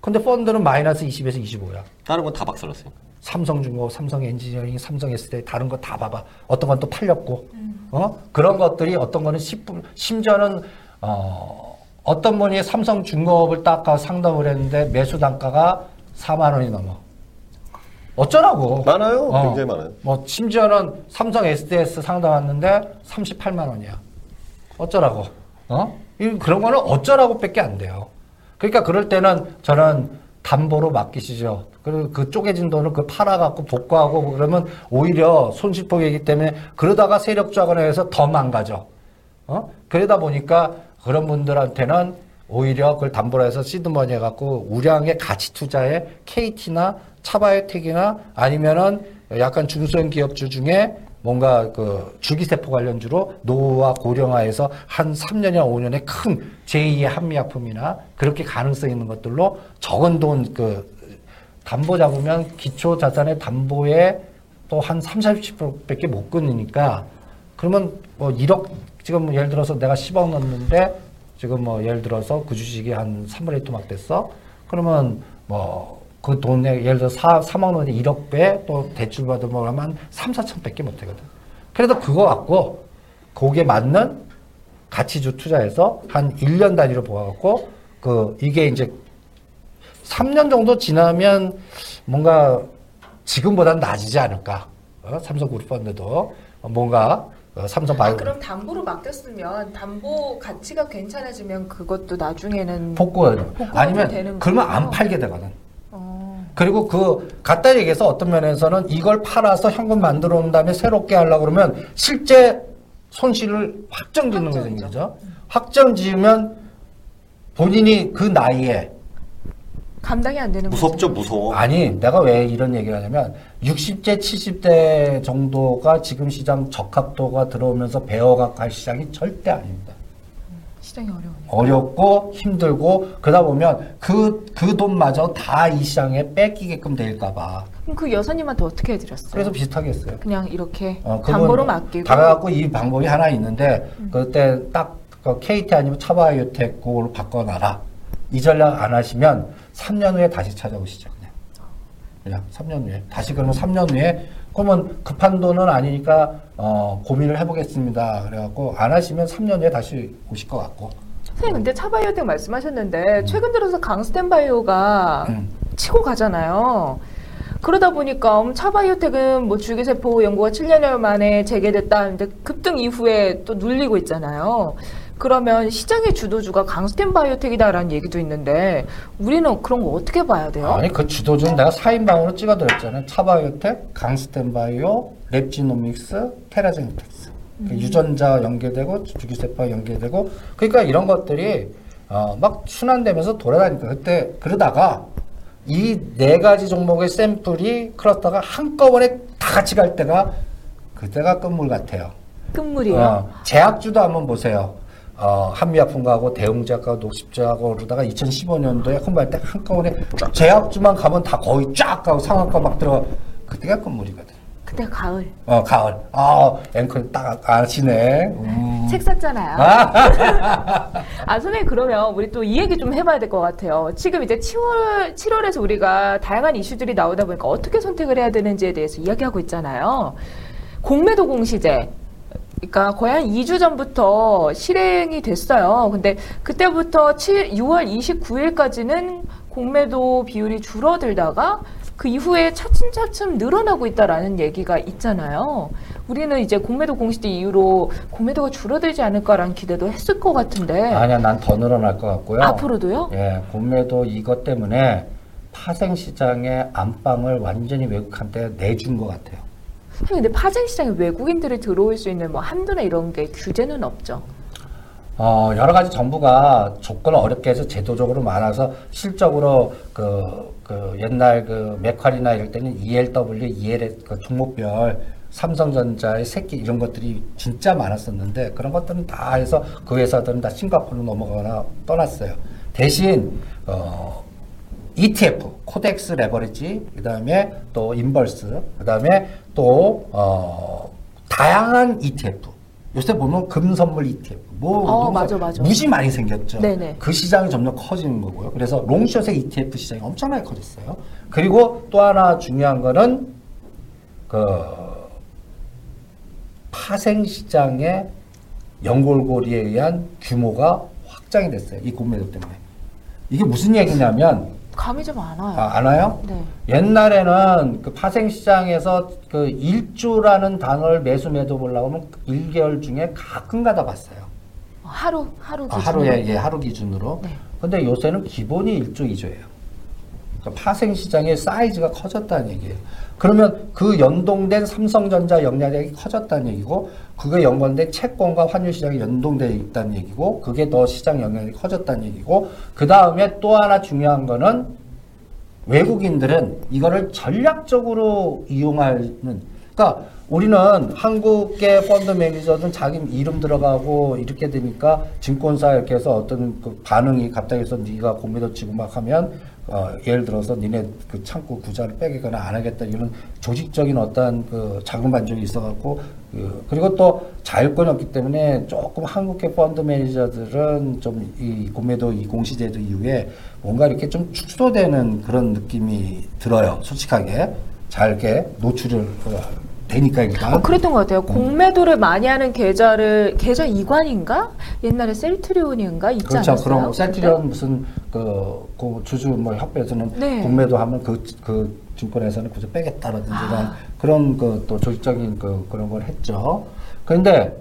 Speaker 3: 근데 펀드는 마이너스 20에서 25야.
Speaker 4: 다른 건 다 박살났어요.
Speaker 3: 삼성중공, 삼성 엔지니어링, 삼성 SDI 다른 거 다 봐봐. 어떤 건 또 팔렸고, 어 그런 것들이 어떤 거는 10분, 심지어는 어 어떤 분이 삼성중공업을 딱 가서 상담을 했는데 매수 단가가 4만 원이 넘어. 어쩌라고?
Speaker 4: 많아요.
Speaker 3: 어.
Speaker 4: 굉장히 많아요.
Speaker 3: 뭐 심지어는 삼성 SDS 상담 왔는데 38만 원이야. 어쩌라고? 어? 이 그런 거는 어쩌라고밖에 안 돼요. 그러니까 그럴 때는 저는 담보로 맡기시죠. 그리고 그 쪼개진 돈을 그 팔아갖고 복구하고 뭐 그러면 오히려 손실폭이기 때문에 그러다가 세력자원에 의해서 더 망가져. 어? 그러다 보니까 그런 분들한테는 오히려 그걸 담보로 해서 시드머니 해갖고 우량의 가치 투자에 KT나 차바이오텍이나 아니면은 약간 중소형 기업주 중에 뭔가 그 줄기세포 관련주로 노후와 고령화해서 한 3년이나 5년에 큰 제2의 한미약품이나 그렇게 가능성 있는 것들로 적은 돈 그 담보 잡으면 기초 자산의 담보에 또 한 30, 40%밖에 못 끊으니까 그러면 뭐 1억 지금 뭐 예를 들어서 내가 10억 넣었는데 지금 뭐 예를 들어서 그 주식이 한 3분의 2 토막 됐어. 그러면 뭐 그 돈에 예를 들어 서 4, 3억 넣었는데 1억 배 또 대출 받으면 한 3, 4천 밖에 못 되거든. 그래도 그거 갖고 거기에 맞는 가치주 투자해서 한 1년 단위로 모아갖고 그 이게 이제 3년 정도 지나면 뭔가 지금보다는 낮이지 않을까. 어? 삼성그룹 펀드도 뭔가 어, 삼성 바이오
Speaker 5: 아, 그럼 담보로 맡겼으면 담보 가치가 괜찮아지면 그것도 나중에는
Speaker 3: 복구 아니면
Speaker 5: 되는
Speaker 3: 그러면 안. 팔게 되거든.
Speaker 5: 어,
Speaker 3: 그리고 그 갖다 얘기해서 어떤 면에서는 이걸 팔아서 현금 만들어 온 다음에 새롭게 하려고 그러면 실제 손실을 확정 짓는. 그죠? 확정 지으면 본인이 그 나이에
Speaker 5: 감당이 안 되는
Speaker 4: 무섭죠,
Speaker 5: 거죠.
Speaker 4: 무서워.
Speaker 3: 아니, 내가 왜 이런 얘기를 하냐면, 60대, 70대 정도가 지금 시장 적합도가 들어오면서 배워가 갈 시장이 절대 아닙니다.
Speaker 5: 시장이 어려워요.
Speaker 3: 어렵고 힘들고, 그러다 보면 그, 그 돈마저 다 이 시장에 뺏기게끔 될까 봐.
Speaker 5: 그럼 그 여사님한테 어떻게 해드렸어요?
Speaker 3: 그래서 비슷하게 했어요.
Speaker 5: 그냥 이렇게
Speaker 3: 어,
Speaker 5: 담보로 맡기고
Speaker 3: 다가갖고 이 방법이 하나 있는데, 그때 딱 그 KT 아니면 차바이오텍 그걸로 바꿔놔라. 이 전략 안 하시면 3년 후에 다시 찾아오시죠. 그냥. 그냥 3년 후에. 다시 그러면 3년 후에 그러면 급한 돈은 아니니까 어, 고민을 해보겠습니다. 그래갖고 안 하시면 3년 후에 다시 오실 것 같고.
Speaker 2: 선생님 근데 차바이오텍 말씀하셨는데 최근 들어서 강스텐바이오가
Speaker 3: 음.
Speaker 2: 치고 가잖아요. 그러다 보니까 음, 차바이오텍은 뭐 줄기세포 연구가 7년 만에 재개됐다. 근데 급등 이후에 또 눌리고 있잖아요. 그러면 시장의 주도주가 강스텐 바이오텍이다라는 얘기도 있는데 우리는 그런 거 어떻게 봐야 돼요?
Speaker 3: 아니 그 주도주는 내가 4인방으로 찍어드렸잖아요. 차바이오텍, 강스텐바이오, 랩지노믹스, 테라젠텍스. 그 유전자 연계되고 주기세포 연계되고 그러니까 이런 것들이 어, 막 순환되면서 돌아다니까 그때 그러다가 이 네 가지 종목의 샘플이 클러스터가 한꺼번에 다 같이 갈 때가 그때가 끝물 같아요.
Speaker 2: 끝물이에요.
Speaker 3: 어, 제약주도 한번 보세요. 어, 한미약품하고 대웅제약하고 녹십제하고 그러다가 2015년도에 큰발때 한꺼번에 제약주만 가면 다 거의 쫙 가고 상한가 막 들어가. 그때가 끝물이거든.
Speaker 2: 그때 가을.
Speaker 3: 어, 가을. 아, 앵커 딱 아시네. 음.
Speaker 2: 책 샀잖아요.
Speaker 3: 아,
Speaker 2: 아, 선생님, 그러면 우리 또 이 얘기 좀 해봐야 될 것 같아요. 지금 이제 7월, 7월에서 우리가 다양한 이슈들이 나오다 보니까 어떻게 선택을 해야 되는지에 대해서 이야기하고 있잖아요. 공매도 공시제. 그러니까 거의 한 2주 전부터 실행이 됐어요. 근데 그때부터 7, 6월 29일까지는 공매도 비율이 줄어들다가 그 이후에 차츰차츰 늘어나고 있다라는 얘기가 있잖아요. 우리는 이제 공매도 공시제 이후로 공매도가 줄어들지 않을까라는 기대도 했을 것 같은데
Speaker 3: 아니야, 난 더 늘어날 것 같고요.
Speaker 2: 앞으로도요?
Speaker 3: 예, 공매도 이것 때문에 파생 시장의 안방을 완전히 외국한테 내준 것 같아요.
Speaker 2: 근데 파생 시장에 외국인들이 들어올 수 있는 뭐 한도나 이런 게 규제는 없죠.
Speaker 3: 어, 여러 가지 정부가 조건을 어렵게 해서 제도적으로 많아서 실적으로 그, 그 옛날 그 맥쿼리나 이럴 때는 ELW, EL 그 종목별 삼성전자의 새끼 이런 것들이 진짜 많았었는데 그런 것들은 다 해서 그 회사들은 다 싱가포르로 넘어가거나 떠났어요. 대신 어, ETF, KODEX 레버리지, 그 다음에 또 inverse, 그 다음에 또, 어, 다양한 ETF. 요새 보면 금선물 ETF. 뭐,
Speaker 2: 어, 맞아, 맞아.
Speaker 3: 무지 많이 생겼죠.
Speaker 2: 네네.
Speaker 3: 그 시장이 점점 커지는 거고요. 그래서 롱숏의 ETF 시장이 엄청나게 커졌어요. 그리고 또 하나 중요한 거는, 그, 파생 시장의 연골고리에 의한 규모가 확장이 됐어요. 이 공매도 때문에. 이게 무슨 얘기냐면,
Speaker 2: 감이 좀 안 와요.
Speaker 3: 아, 아나요?
Speaker 2: 네.
Speaker 3: 옛날에는 그 파생 시장에서 그 일주라는 단어를 매수 매도 보려고 하면 1개월 중에 가끔 가다 봤어요.
Speaker 2: 하루, 하루
Speaker 3: 아,
Speaker 2: 기준으로.
Speaker 3: 하루에 예, 하루 기준으로.
Speaker 2: 네.
Speaker 3: 근데 요새는 기본이 1조 2조예요. 그러니까 파생 시장의 사이즈가 커졌다는 얘기예요. 그러면 그 연동된 삼성전자 영향력이 커졌다는 얘기고 그게 연관된 채권과 환율 시장이 연동되어 있다는 얘기고 그게 더 시장 영향력이 커졌다는 얘기고 그 다음에 또 하나 중요한 거는 외국인들은 이거를 전략적으로 이용하는 그러니까 우리는 한국계 펀드 매니저들은 자기 이름 들어가고 이렇게 되니까 증권사 이렇게 해서 어떤 그 반응이 갑자기 해서 네가 공매도 치고 막 하면 어, 예를 들어서 니네 그 창고 구자를 빼겠거나 안 하겠다 이런 조직적인 어떤 그 자금 반족이 있어갖고 그, 그리고 또 자율권이 없기 때문에 조금 한국계 펀드 매니저들은 좀 이 공매도 이 공시제도 이후에 뭔가 이렇게 좀 축소되는 그런 느낌이 들어요 솔직하게. 잘 이렇게 노출을 어, 되니까 일단
Speaker 2: 어, 그랬던 것 같아요. 공매도를 많이 하는 계좌를 계좌 이관인가? 옛날에 셀트리온인가 있지
Speaker 3: 그렇죠.
Speaker 2: 않았어요?
Speaker 3: 그럼 셀트리온 무슨 그, 그 주주 뭐 협회에서는
Speaker 2: 네.
Speaker 3: 공매도 하면 그, 그 증권회사는 그저 빼겠다라든지
Speaker 2: 아.
Speaker 3: 그런 그 또 조직적인 그 그런 걸 했죠. 그런데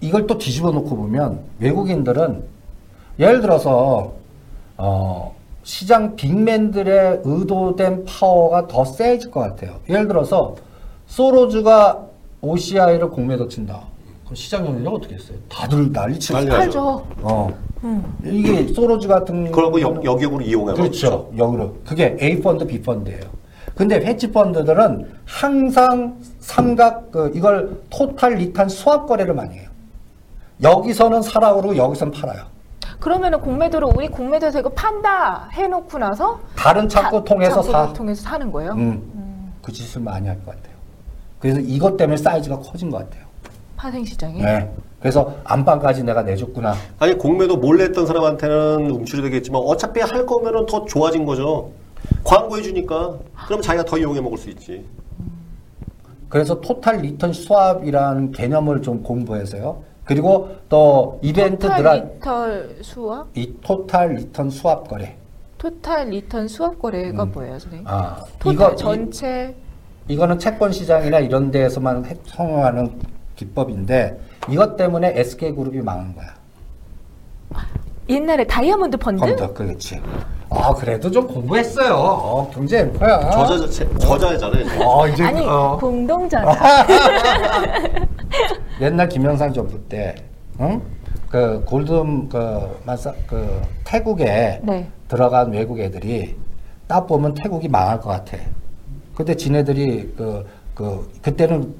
Speaker 3: 이걸 또 뒤집어 놓고 보면 외국인들은 예를 들어서 어 시장 big man들의 의도된 파워가 더 세질 것 같아요. 예를 들어서 소로즈가 OCI를 공매도 친다. 그 시장 영향력 어떻게 했어요? 다들 난리치고
Speaker 4: 난리
Speaker 3: 있어요.
Speaker 2: 팔죠.
Speaker 3: 어.
Speaker 2: 음.
Speaker 3: 이게 소로즈 같은
Speaker 4: 그런 거 역, 역역으로 이용하는
Speaker 3: 그렇죠. 역으로. 그게 A 펀드, B 펀드예요. 근데 헤지 펀드들은 항상 삼각 그 이걸 total return swap 거래를 많이 해요. 여기서는 사라 그러고 여기서는 팔아요.
Speaker 2: 그러면은 공매도를 우리 공매도에서 이거 판다 해놓고 나서
Speaker 3: 다른 창구
Speaker 2: 다-
Speaker 3: 통해서
Speaker 2: 창구를
Speaker 3: 사.
Speaker 2: 통해서 사는 거예요.
Speaker 3: 음. 그 짓을 많이 할 것 같아요. 그래서 이것 때문에 사이즈가 커진 것 같아요.
Speaker 5: 파생 시장이.
Speaker 3: 네. 그래서 안방까지 내가 내줬구나.
Speaker 4: 아니 공매도 몰래 했던 사람한테는 움츠리 되겠지만 어차피 할 거면은 더 좋아진 거죠. 광고해 주니까 그럼 자기가 더 이용해 먹을 수 있지.
Speaker 3: 그래서 total return swap이라는 개념을 좀 공부해서요. 그리고 또 이벤트들
Speaker 5: total return swap?
Speaker 3: 이 total return swap 거래.
Speaker 5: total return swap 거래가 뭐예요, 선생님?
Speaker 3: 아,
Speaker 5: total
Speaker 3: 이거
Speaker 5: 전체
Speaker 3: 이, 거는 채권 시장이나 이런 데에서만 해- 성공하는 기법인데 이것 때문에 SK 그룹이 망한 거야.
Speaker 5: 옛날에 다이아몬드 펀드?
Speaker 3: 펀드 그렇지. 아 그래도 좀 공부했어요. 어, 경제 앵커야.
Speaker 4: 저자 제- 저자잖아요. 이제.
Speaker 3: 어 이제
Speaker 5: 아니
Speaker 3: 어.
Speaker 5: 공동자다.
Speaker 3: 옛날 김영삼 정부 때, 응? 그 골든 그 마사 그 태국에
Speaker 5: 네.
Speaker 3: 들어간 외국 애들이 딱 보면 태국이 망할 것 같아. 근데 지네들이 그, 그, 그때는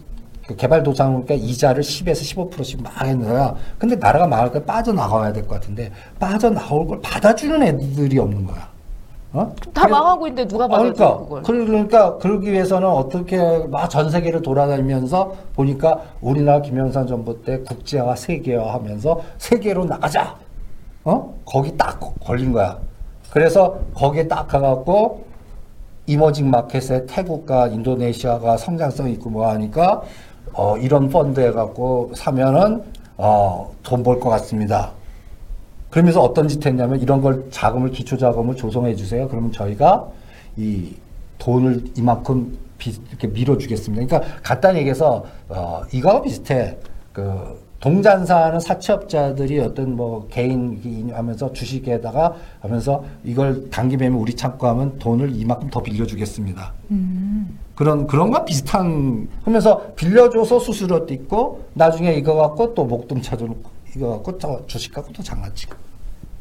Speaker 3: 그 개발도상국가 이자를 10에서 15%씩 막 거야. 근데 나라가 망할 때 빠져나가야 될 것 같은데 빠져나올 걸 받아주는 애들이 없는 거야. 어?
Speaker 5: 다
Speaker 3: 그래서-
Speaker 5: 망하고 있는데 누가
Speaker 3: 아,
Speaker 5: 받아줘
Speaker 3: 그러니까,
Speaker 5: 그걸?
Speaker 3: 그러니까 그러기 위해서는 어떻게 막 전 세계를 돌아다니면서 보니까 우리나라 김영삼 정부 때 국제화 세계화 하면서 세계로 나가자. 어? 거기 딱 걸린 거야. 그래서 거기에 딱 가갖고 이머징 마켓에 태국과 인도네시아가 성장성 있고 뭐 하니까 어, 이런 펀드 해갖고 사면은 어, 돈 벌 것 같습니다. 그러면서 어떤 짓 했냐면 이런 걸 자금을 기초 자금을 조성해 주세요. 그러면 저희가 이 돈을 이만큼 비- 이렇게 밀어주겠습니다. 그러니까 간단히 얘기해서 어, 이거와 비슷해. 그 동잔사하는 사채업자들이 어떤 뭐 개인 하면서 주식에다가 하면서 이걸 단기 매매 우리 창고 하면 돈을 이만큼 더 빌려주겠습니다. 그런 그런 거 비슷한 하면서 빌려줘서 수수료도 있고 나중에 이거 갖고 또 목돈 찾아놓고 이거 갖고 또 주식 갖고 또 장난치고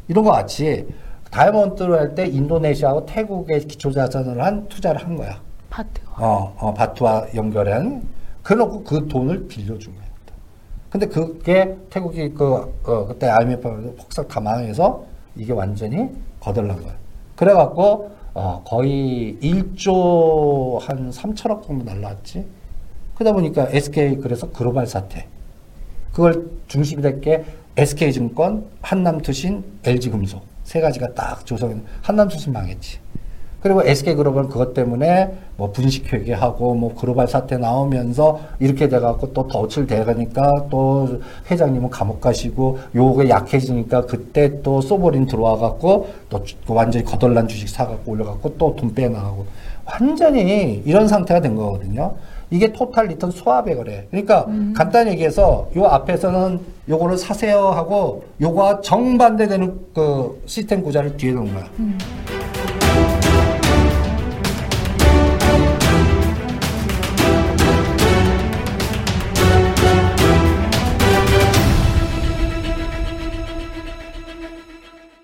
Speaker 3: 이런 거 같이 다이아몬드를 할때 인도네시아하고 태국에 기초자산을 한 투자를 한 거야.
Speaker 5: 파트.
Speaker 3: 어, 어 바투와 연결한 그래놓고 그 돈을 빌려준 거야. 근데 그게 태국이 그 어, 그때 IMF 폭삭 다 망해서 이게 완전히 거덜난 거야. 그래갖고 어, 거의 1조 한 3천억 정도 날라왔지. 그러다 보니까 SK 그래서 글로벌 사태. 그걸 중심이 될 게 SK증권, 한남투신, LG금속 세 가지가 딱 조성. 한남투신 망했지. 그리고 SK그룹은 그것 때문에 뭐 분식 회계하고 뭐 글로벌 사태 나오면서 이렇게 돼갖고 또 덫을 대가니까 또 회장님은 감옥 가시고 요게 약해지니까 그때 또 소버린 들어와갖고 또 주- 완전히 거덜난 주식 사갖고 올려갖고 또 돈 빼나가고 완전히 이런 상태가 된 거거든요. 이게 total return swap 거래. 그러니까 간단히 얘기해서 요 앞에서는 요거를 사세요 하고 요거와 정반대되는 그 시스템 구조를 뒤에 놓은 거야.